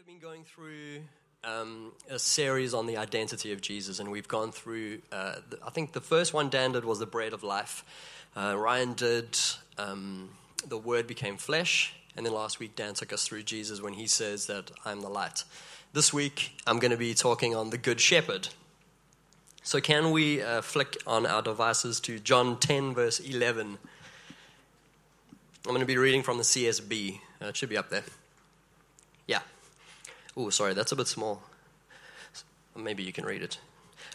have been going through um, a series on the identity of Jesus, and we've gone through. Uh, the, I think the first one Dan did was the bread of life. Uh, Ryan did um, the Word became flesh, and then last week Dan took us through Jesus when he says that I'm the light. This week I'm going to be talking on the Good Shepherd. So can we uh, flick on our devices to John 10 verse 11? I'm going to be reading from the CSB. Uh, it should be up there. Oh, sorry, that's a bit small. Maybe you can read it.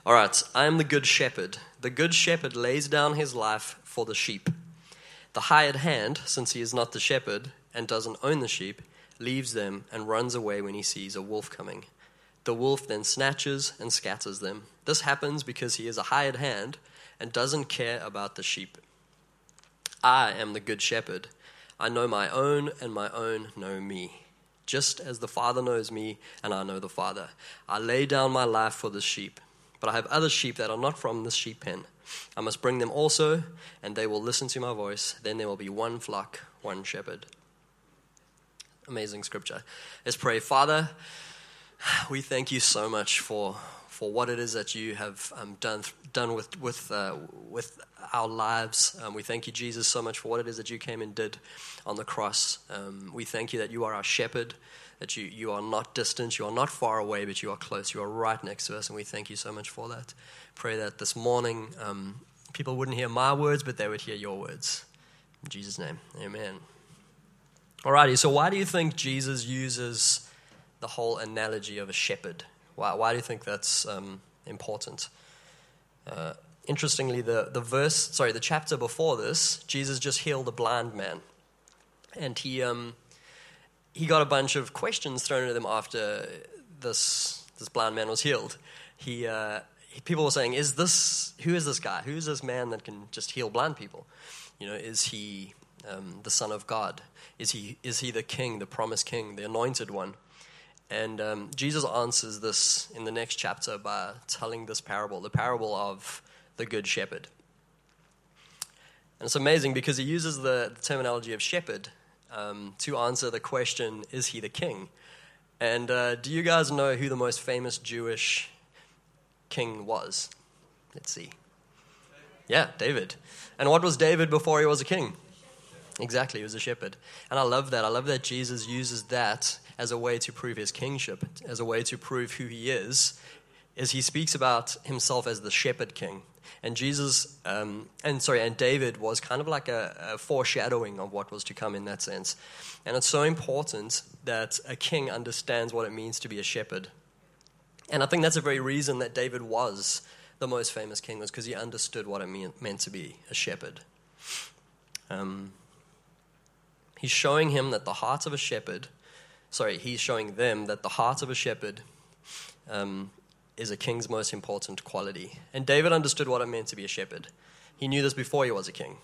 All right, I am the good shepherd. The good shepherd lays down his life for the sheep. The hired hand, since he is not the shepherd and doesn't own the sheep, leaves them and runs away when he sees a wolf coming. The wolf then snatches and scatters them. This happens because he is a hired hand and doesn't care about the sheep. I am the good shepherd. I know my own, and my own know me just as the Father knows me and I know the Father. I lay down my life for the sheep, but I have other sheep that are not from this sheep pen. I must bring them also, and they will listen to my voice. Then there will be one flock, one shepherd. Amazing scripture. Let's pray. Father, we thank you so much for for what it is that you have um, done done with with uh, with our lives. Um, we thank you, Jesus, so much for what it is that you came and did on the cross. Um, we thank you that you are our shepherd, that you you are not distant, you are not far away, but you are close. You are right next to us, and we thank you so much for that. Pray that this morning um, people wouldn't hear my words, but they would hear your words. In Jesus' name, Amen. Alrighty, so why do you think Jesus uses the whole analogy of a shepherd? Why, why do you think that's um, important? Uh, interestingly, the, the verse, sorry, the chapter before this, Jesus just healed a blind man. And he, um, he got a bunch of questions thrown at him after this, this blind man was healed. He, uh, people were saying, "Is this who is this guy? Who is this man that can just heal blind people? You know, is he um, the Son of God? Is he is he the King, the promised King, the Anointed One?" And um, Jesus answers this in the next chapter by telling this parable, the parable of the Good Shepherd. And it's amazing because he uses the, the terminology of shepherd um, to answer the question, is he the king? And uh, do you guys know who the most famous Jewish king was? Let's see. Yeah, David. And what was David before he was a king? Exactly, he was a shepherd. And I love that. I love that Jesus uses that as a way to prove his kingship, as a way to prove who he is, is he speaks about himself as the shepherd king. And Jesus, um, and sorry, and David was kind of like a, a foreshadowing of what was to come in that sense. And it's so important that a king understands what it means to be a shepherd. And I think that's the very reason that David was the most famous king, was because he understood what it mean, meant to be a shepherd. Um, he's showing him that the heart of a shepherd sorry, he's showing them that the heart of a shepherd um, is a king's most important quality. And David understood what it meant to be a shepherd. He knew this before he was a king.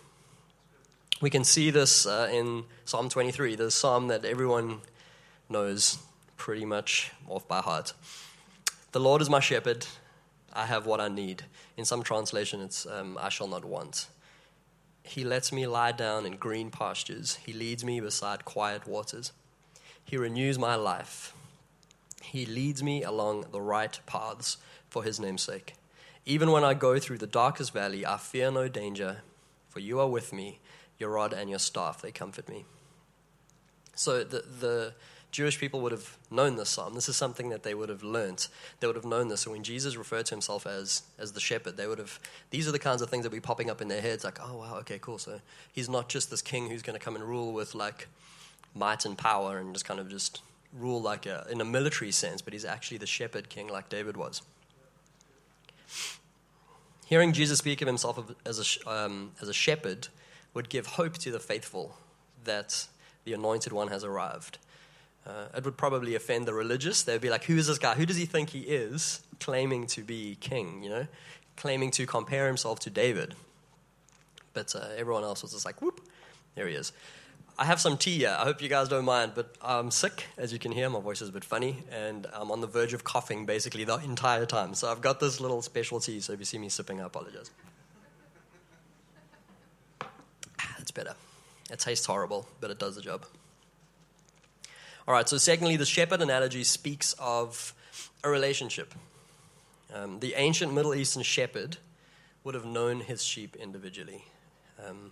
We can see this uh, in Psalm 23, the psalm that everyone knows pretty much off by heart. The Lord is my shepherd, I have what I need. In some translation, it's um, I shall not want. He lets me lie down in green pastures, He leads me beside quiet waters. He renews my life. He leads me along the right paths for his name's sake. Even when I go through the darkest valley, I fear no danger, for you are with me. Your rod and your staff, they comfort me. So the, the Jewish people would have known this psalm. This is something that they would have learnt. They would have known this. So when Jesus referred to himself as, as the shepherd, they would have, these are the kinds of things that would be popping up in their heads like, oh, wow, okay, cool. So he's not just this king who's going to come and rule with like might and power and just kind of just rule like a, in a military sense, but he's actually the shepherd king like David was. Hearing Jesus speak of himself as a, um, as a shepherd would give hope to the faithful that the anointed one has arrived. Uh, it would probably offend the religious. They'd be like, Who is this guy? Who does he think he is, claiming to be king, you know, claiming to compare himself to David? But uh, everyone else was just like, Whoop, there he is. I have some tea here. I hope you guys don't mind, but I'm sick, as you can hear. My voice is a bit funny, and I'm on the verge of coughing basically the entire time. So I've got this little special tea, so if you see me sipping, I apologize. It's better. It tastes horrible, but it does the job. All right, so secondly, the shepherd analogy speaks of a relationship. Um, the ancient Middle Eastern shepherd would have known his sheep individually. Um,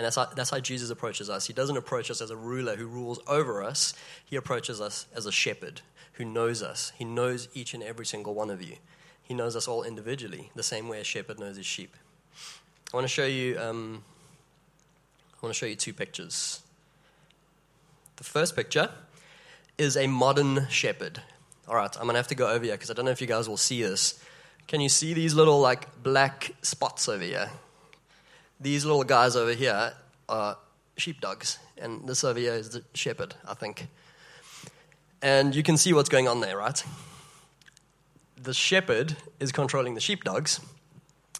and that's how, that's how Jesus approaches us. He doesn't approach us as a ruler who rules over us, he approaches us as a shepherd who knows us. He knows each and every single one of you. He knows us all individually, the same way a shepherd knows his sheep. I want to show you. Um, I want to show you two pictures. The first picture is a modern shepherd. All right, I'm gonna have to go over here because I don't know if you guys will see this. Can you see these little like black spots over here? These little guys over here are sheepdogs, and this over here is the shepherd, I think. And you can see what's going on there, right? The shepherd is controlling the sheepdogs,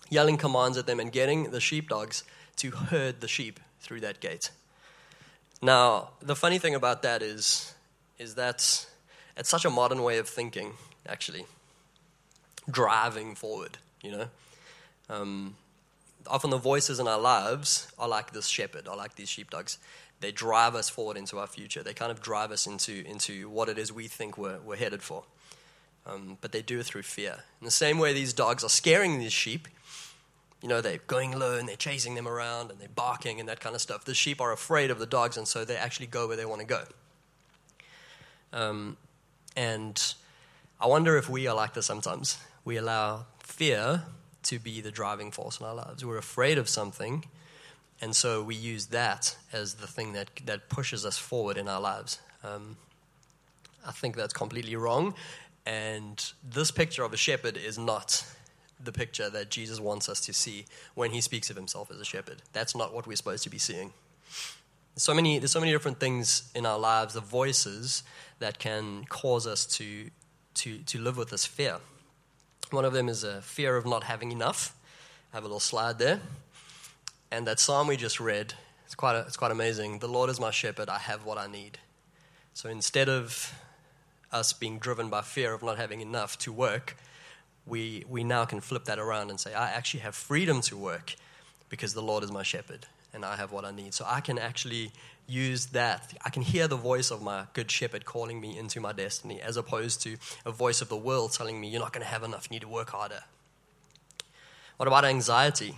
yelling commands at them, and getting the sheepdogs to herd the sheep through that gate. Now, the funny thing about that is, is that it's such a modern way of thinking, actually. Driving forward, you know? Um, often the voices in our lives are like this shepherd, are like these sheepdogs. They drive us forward into our future. They kind of drive us into, into what it is we think we're, we're headed for. Um, but they do it through fear. In the same way these dogs are scaring these sheep, you know, they're going low and they're chasing them around and they're barking and that kind of stuff. The sheep are afraid of the dogs and so they actually go where they want to go. Um, and I wonder if we are like this sometimes. We allow fear to be the driving force in our lives. We're afraid of something, and so we use that as the thing that, that pushes us forward in our lives. Um, I think that's completely wrong. And this picture of a shepherd is not the picture that Jesus wants us to see when he speaks of himself as a shepherd. That's not what we're supposed to be seeing. There's so many, there's so many different things in our lives, the voices that can cause us to, to, to live with this fear. One of them is a fear of not having enough. I have a little slide there. And that psalm we just read, it's quite, a, it's quite amazing. The Lord is my shepherd, I have what I need. So instead of us being driven by fear of not having enough to work, we, we now can flip that around and say, I actually have freedom to work because the Lord is my shepherd and I have what I need. So I can actually use that. I can hear the voice of my good shepherd calling me into my destiny as opposed to a voice of the world telling me, you're not going to have enough, you need to work harder. What about anxiety?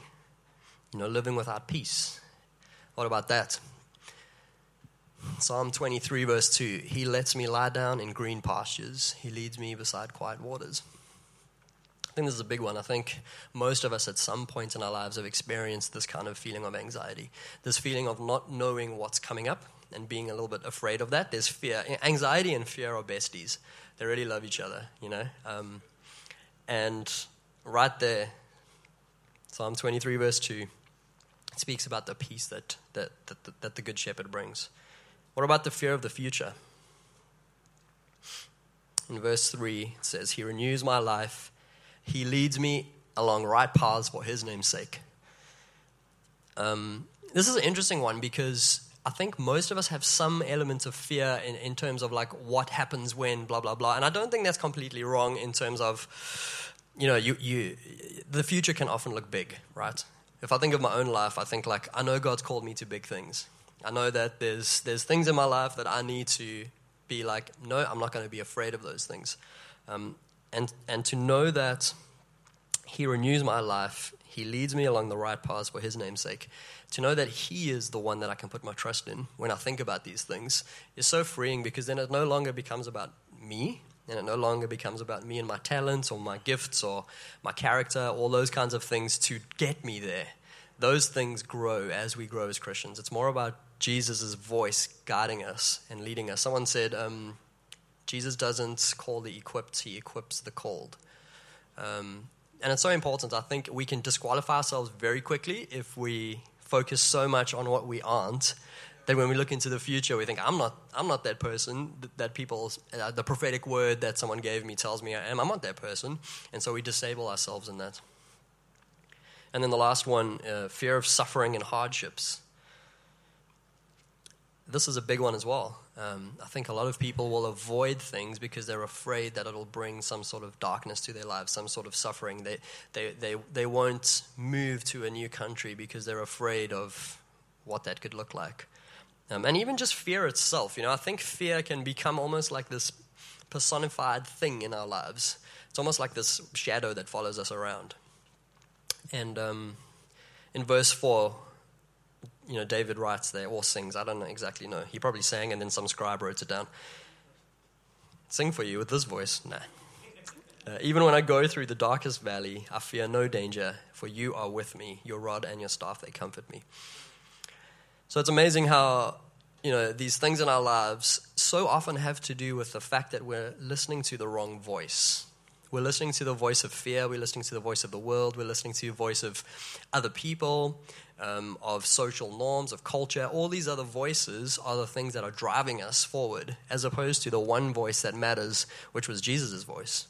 You know, living without peace. What about that? Psalm 23, verse 2 He lets me lie down in green pastures, He leads me beside quiet waters. I think this is a big one. I think most of us at some point in our lives have experienced this kind of feeling of anxiety, this feeling of not knowing what's coming up and being a little bit afraid of that. There's fear. Anxiety and fear are besties. They really love each other, you know. Um, and right there, Psalm 23, verse 2, speaks about the peace that, that, that, that the Good Shepherd brings. What about the fear of the future? In verse 3, it says, He renews my life. He leads me along right paths for his name's sake. Um, this is an interesting one because I think most of us have some element of fear in, in terms of like what happens when, blah, blah, blah. And I don't think that's completely wrong in terms of, you know, you, you, the future can often look big, right? If I think of my own life, I think like, I know God's called me to big things. I know that there's, there's things in my life that I need to be like, no, I'm not going to be afraid of those things. Um, and, and to know that He renews my life, He leads me along the right paths for His name's sake. To know that He is the one that I can put my trust in when I think about these things is so freeing because then it no longer becomes about me and it no longer becomes about me and my talents or my gifts or my character, all those kinds of things to get me there. Those things grow as we grow as Christians. It's more about Jesus' voice guiding us and leading us. Someone said, um, Jesus doesn't call the equipped, he equips the called. Um, and it's so important. I think we can disqualify ourselves very quickly if we focus so much on what we aren't that when we look into the future, we think, I'm not, I'm not that person that people, uh, the prophetic word that someone gave me tells me I am. I'm not that person. And so we disable ourselves in that. And then the last one uh, fear of suffering and hardships. This is a big one as well. Um, I think a lot of people will avoid things because they're afraid that it'll bring some sort of darkness to their lives, some sort of suffering. They, they, they, they won't move to a new country because they're afraid of what that could look like. Um, and even just fear itself. You know, I think fear can become almost like this personified thing in our lives. It's almost like this shadow that follows us around. And um, in verse 4, you know, David writes there or sings. I don't know exactly know. He probably sang and then some scribe wrote it down. Sing for you with this voice? Nah. Uh, even when I go through the darkest valley, I fear no danger, for you are with me. Your rod and your staff, they comfort me. So it's amazing how, you know, these things in our lives so often have to do with the fact that we're listening to the wrong voice. We're listening to the voice of fear. We're listening to the voice of the world. We're listening to the voice of other people, um, of social norms, of culture. All these other voices are the things that are driving us forward, as opposed to the one voice that matters, which was Jesus' voice.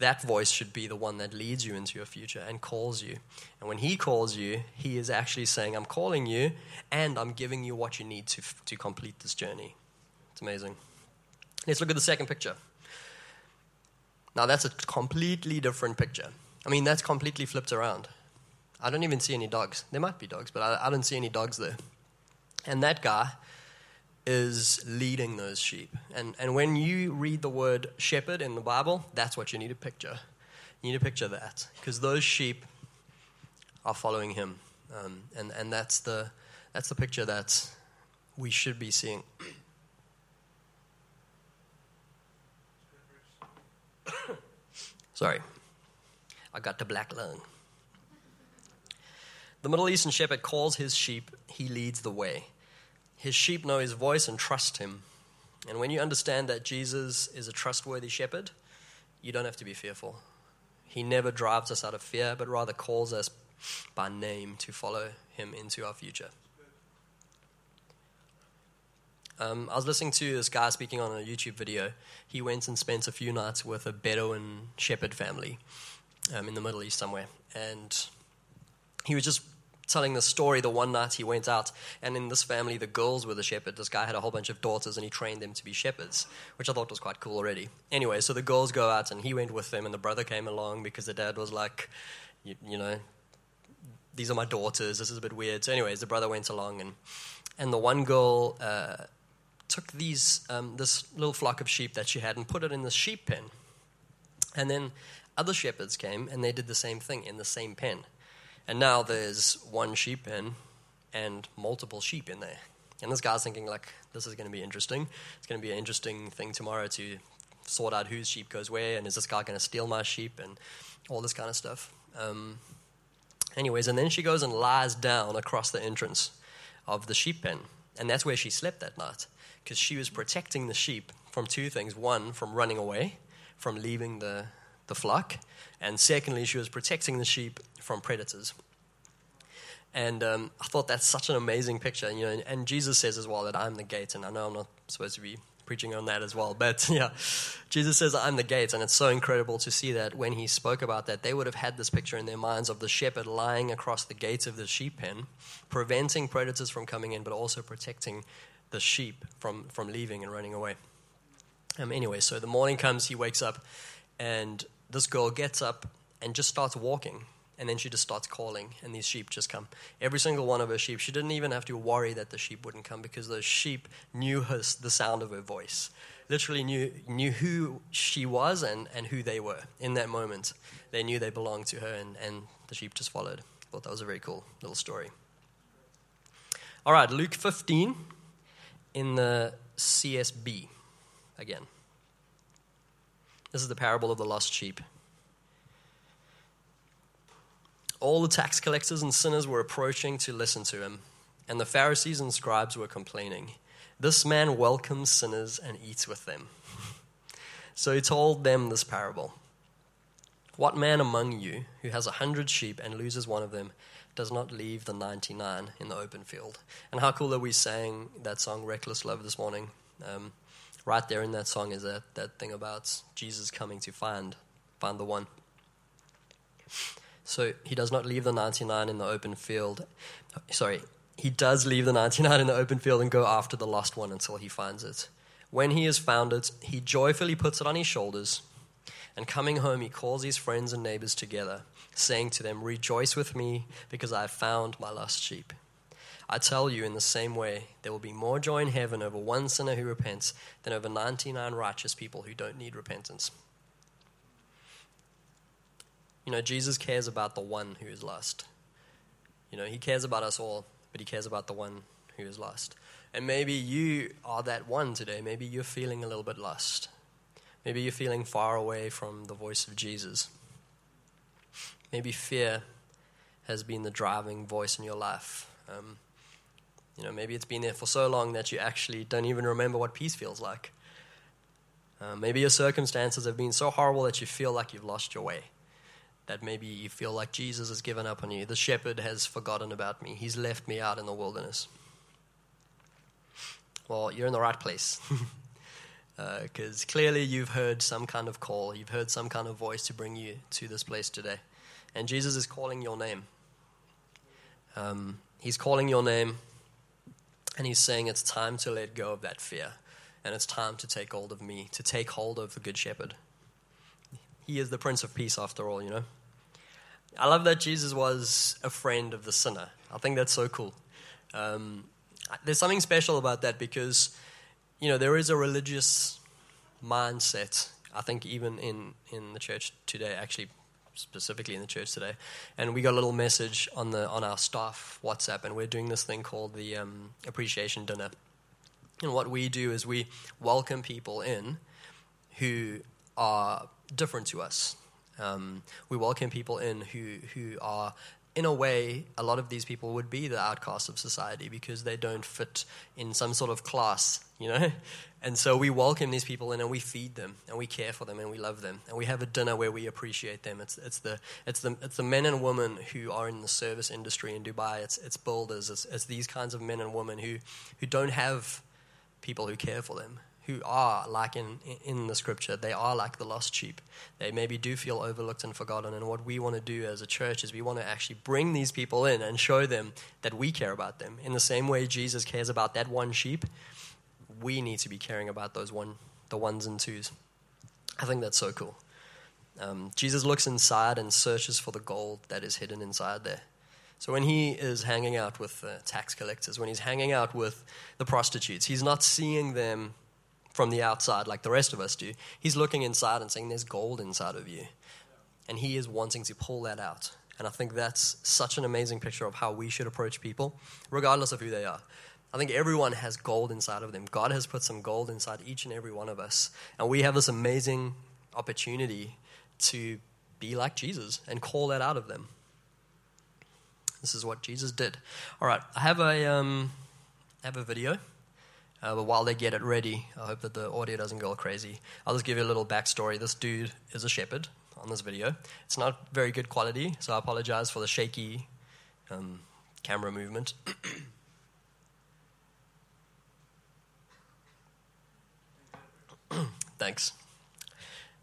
That voice should be the one that leads you into your future and calls you. And when He calls you, He is actually saying, I'm calling you and I'm giving you what you need to, to complete this journey. It's amazing. Let's look at the second picture. Now, that's a completely different picture. I mean, that's completely flipped around. I don't even see any dogs. There might be dogs, but I, I don't see any dogs there. And that guy is leading those sheep. And, and when you read the word shepherd in the Bible, that's what you need to picture. You need to picture that because those sheep are following him. Um, and and that's, the, that's the picture that we should be seeing. Sorry, I got the black lung. The Middle Eastern shepherd calls his sheep, he leads the way. His sheep know his voice and trust him. And when you understand that Jesus is a trustworthy shepherd, you don't have to be fearful. He never drives us out of fear, but rather calls us by name to follow him into our future. Um, I was listening to this guy speaking on a YouTube video. He went and spent a few nights with a Bedouin shepherd family um, in the Middle East somewhere. And he was just telling the story the one night he went out, and in this family, the girls were the shepherd. This guy had a whole bunch of daughters, and he trained them to be shepherds, which I thought was quite cool already. Anyway, so the girls go out, and he went with them, and the brother came along because the dad was like, you, you know, these are my daughters. This is a bit weird. So, anyways, the brother went along, and and the one girl. Uh, took these um, this little flock of sheep that she had and put it in the sheep pen. And then other shepherds came and they did the same thing in the same pen. And now there's one sheep pen and multiple sheep in there. And this guy's thinking like, this is going to be interesting. It's going to be an interesting thing tomorrow to sort out whose sheep goes where, and is this guy going to steal my sheep, and all this kind of stuff. Um, anyways, and then she goes and lies down across the entrance of the sheep pen, and that's where she slept that night because she was protecting the sheep from two things one, from running away, from leaving the, the flock, and secondly, she was protecting the sheep from predators. And um, I thought that's such an amazing picture. You know, and, and Jesus says as well that I'm the gate, and I know I'm not supposed to be preaching on that as well. But yeah, Jesus says, I'm the gate. And it's so incredible to see that when he spoke about that, they would have had this picture in their minds of the shepherd lying across the gates of the sheep pen, preventing predators from coming in, but also protecting the sheep from, from leaving and running away. Um, anyway, so the morning comes, he wakes up, and this girl gets up and just starts walking. And then she just starts calling, and these sheep just come. Every single one of her sheep. She didn't even have to worry that the sheep wouldn't come because those sheep knew her, the sound of her voice. Literally knew, knew who she was and, and who they were in that moment. They knew they belonged to her, and, and the sheep just followed. Thought that was a very cool little story. All right, Luke 15 in the CSB again. This is the parable of the lost sheep. All the tax collectors and sinners were approaching to listen to him, and the Pharisees and scribes were complaining. This man welcomes sinners and eats with them. so he told them this parable What man among you who has a hundred sheep and loses one of them does not leave the 99 in the open field. And how cool that we sang that song, Reckless Love, this morning. Um, right there in that song is that, that thing about Jesus coming to find, find the one. So he does not leave the 99 in the open field. Sorry, he does leave the 99 in the open field and go after the lost one until he finds it. When he has found it, he joyfully puts it on his shoulders. And coming home, he calls his friends and neighbors together saying to them, Rejoice with me, because I have found my lost sheep. I tell you, in the same way, there will be more joy in heaven over one sinner who repents than over 99 righteous people who don't need repentance. You know, Jesus cares about the one who is lost. You know, he cares about us all, but he cares about the one who is lost. And maybe you are that one today. Maybe you're feeling a little bit lost. Maybe you're feeling far away from the voice of Jesus. Maybe fear has been the driving voice in your life. Um, you know, maybe it's been there for so long that you actually don't even remember what peace feels like. Uh, maybe your circumstances have been so horrible that you feel like you've lost your way. That maybe you feel like Jesus has given up on you. The shepherd has forgotten about me. He's left me out in the wilderness. Well, you're in the right place. Because uh, clearly you've heard some kind of call, you've heard some kind of voice to bring you to this place today. And Jesus is calling your name. Um, he's calling your name, and he's saying it's time to let go of that fear, and it's time to take hold of me, to take hold of the Good Shepherd. He is the Prince of Peace, after all, you know. I love that Jesus was a friend of the sinner. I think that's so cool. Um, there's something special about that because, you know, there is a religious mindset. I think even in, in the church today, actually specifically in the church today. And we got a little message on the on our staff WhatsApp, and we're doing this thing called the um, appreciation dinner. And what we do is we welcome people in who are different to us. Um, we welcome people in who who are in a way, a lot of these people would be the outcasts of society because they don't fit in some sort of class, you know? And so we welcome these people in and we feed them and we care for them and we love them. And we have a dinner where we appreciate them. It's, it's, the, it's, the, it's the men and women who are in the service industry in Dubai. It's, it's builders. It's, it's these kinds of men and women who, who don't have people who care for them who are like in, in the scripture, they are like the lost sheep. They maybe do feel overlooked and forgotten. And what we want to do as a church is we want to actually bring these people in and show them that we care about them. In the same way Jesus cares about that one sheep, we need to be caring about those one, the ones and twos. I think that's so cool. Um, Jesus looks inside and searches for the gold that is hidden inside there. So when he is hanging out with the tax collectors, when he's hanging out with the prostitutes, he's not seeing them from the outside like the rest of us do. He's looking inside and saying, There's gold inside of you. And he is wanting to pull that out. And I think that's such an amazing picture of how we should approach people, regardless of who they are. I think everyone has gold inside of them. God has put some gold inside each and every one of us. And we have this amazing opportunity to be like Jesus and call that out of them. This is what Jesus did. All right, I have a, um, I have a video. Uh, but while they get it ready, I hope that the audio doesn't go crazy. I'll just give you a little backstory. This dude is a shepherd on this video. It's not very good quality, so I apologize for the shaky um, camera movement. Thanks.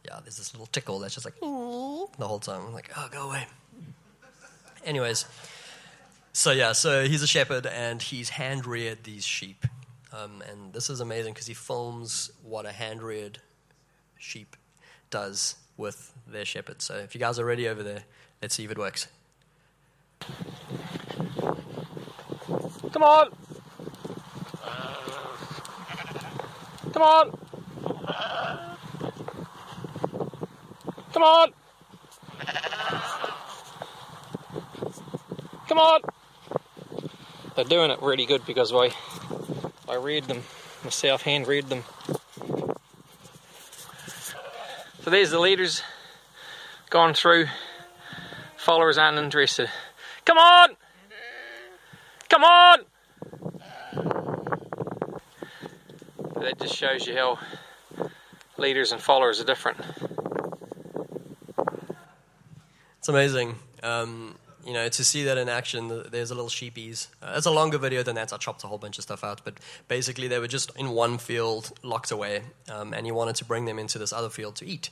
Yeah, there's this little tickle that's just like the whole time. I'm like, oh, go away. Anyways, so yeah, so he's a shepherd and he's hand reared these sheep. Um, and this is amazing because he films what a hand reared sheep does with their shepherd. So if you guys are ready over there, let's see if it works. Come on! Come on! Come on! Come on! They're doing it really good because why? I read them myself, hand read them. So there's the leaders gone through. Followers aren't interested. Come on! Come on! That just shows you how leaders and followers are different. It's amazing. Um, you know, to see that in action, there's a little sheepies. Uh, it's a longer video than that. So I chopped a whole bunch of stuff out, but basically they were just in one field, locked away, um, and he wanted to bring them into this other field to eat.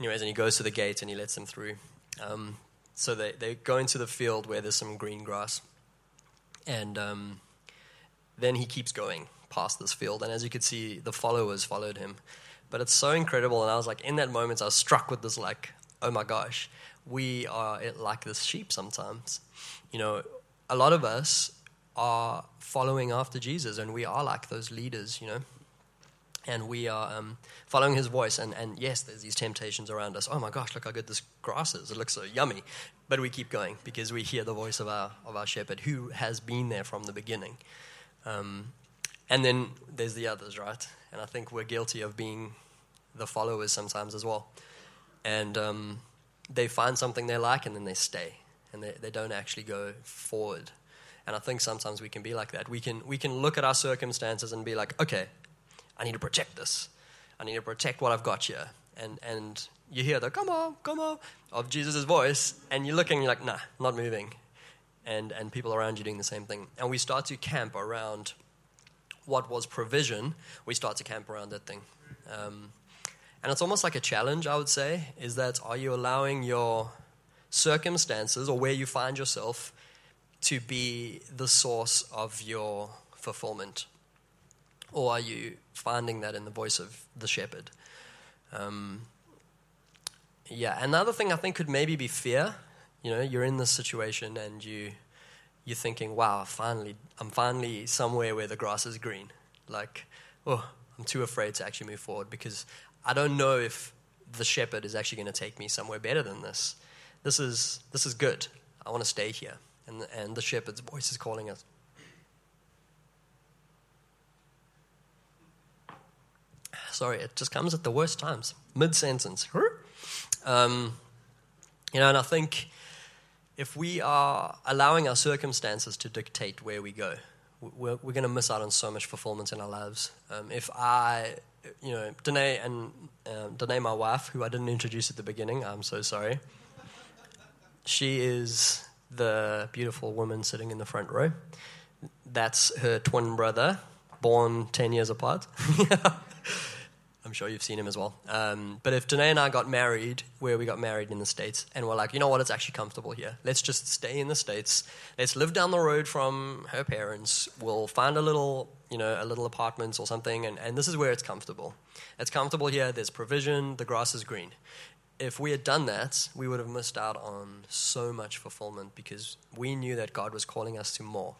Anyways, and he goes to the gate and he lets them through. Um, so they, they go into the field where there's some green grass, and um, then he keeps going past this field. And as you could see, the followers followed him. But it's so incredible, and I was like, in that moment, I was struck with this, like, oh my gosh we are like this sheep sometimes. You know, a lot of us are following after Jesus and we are like those leaders, you know. And we are um, following his voice. And, and yes, there's these temptations around us. Oh my gosh, look how good this grass is. It looks so yummy. But we keep going because we hear the voice of our, of our shepherd who has been there from the beginning. Um, and then there's the others, right? And I think we're guilty of being the followers sometimes as well. And um, they find something they like and then they stay and they, they don't actually go forward. And I think sometimes we can be like that. We can, we can look at our circumstances and be like, okay, I need to protect this. I need to protect what I've got here. And, and you hear the come on, come on of Jesus' voice, and you're looking, you're like, nah, not moving. And, and people around you doing the same thing. And we start to camp around what was provision, we start to camp around that thing. Um, and it's almost like a challenge, I would say, is that are you allowing your circumstances or where you find yourself to be the source of your fulfillment? Or are you finding that in the voice of the shepherd? Um, yeah, another thing I think could maybe be fear. You know, you're in this situation and you you're thinking, "Wow, finally, I'm finally somewhere where the grass is green." Like, oh, I'm too afraid to actually move forward because I don't know if the shepherd is actually going to take me somewhere better than this. This is this is good. I want to stay here, and and the shepherd's voice is calling us. Sorry, it just comes at the worst times, mid sentence. Um, you know, and I think if we are allowing our circumstances to dictate where we go, we're, we're going to miss out on so much performance in our lives. Um, if I, you know, Danae and um, Danae, my wife, who I didn't introduce at the beginning, I'm so sorry. She is the beautiful woman sitting in the front row. That's her twin brother, born 10 years apart. Sure you've seen him as well. Um, but if Danae and I got married, where we got married in the States, and we're like, you know what, it's actually comfortable here. Let's just stay in the States. Let's live down the road from her parents. We'll find a little, you know, a little apartment or something, and, and this is where it's comfortable. It's comfortable here. There's provision. The grass is green. If we had done that, we would have missed out on so much fulfillment because we knew that God was calling us to more.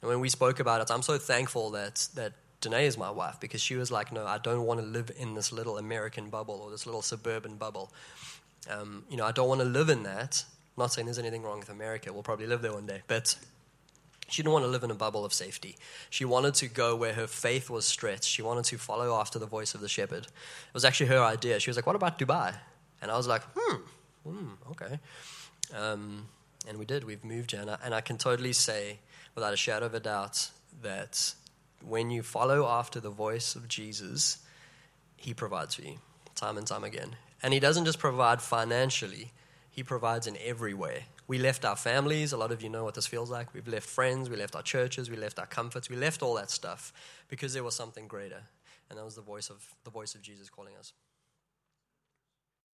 And when we spoke about it, I'm so thankful that that Danae is my wife because she was like, no, I don't want to live in this little American bubble or this little suburban bubble. Um, you know, I don't want to live in that. I'm not saying there's anything wrong with America. We'll probably live there one day, but she didn't want to live in a bubble of safety. She wanted to go where her faith was stretched. She wanted to follow after the voice of the shepherd. It was actually her idea. She was like, "What about Dubai?" And I was like, "Hmm, hmm okay." Um, and we did. We've moved here, and I, and I can totally say, without a shadow of a doubt, that when you follow after the voice of Jesus, He provides for you time and time again. And He doesn't just provide financially, He provides in every way. We left our families. A lot of you know what this feels like. We've left friends, we left our churches, we left our comforts, we left all that stuff because there was something greater. And that was the voice of the voice of Jesus calling us.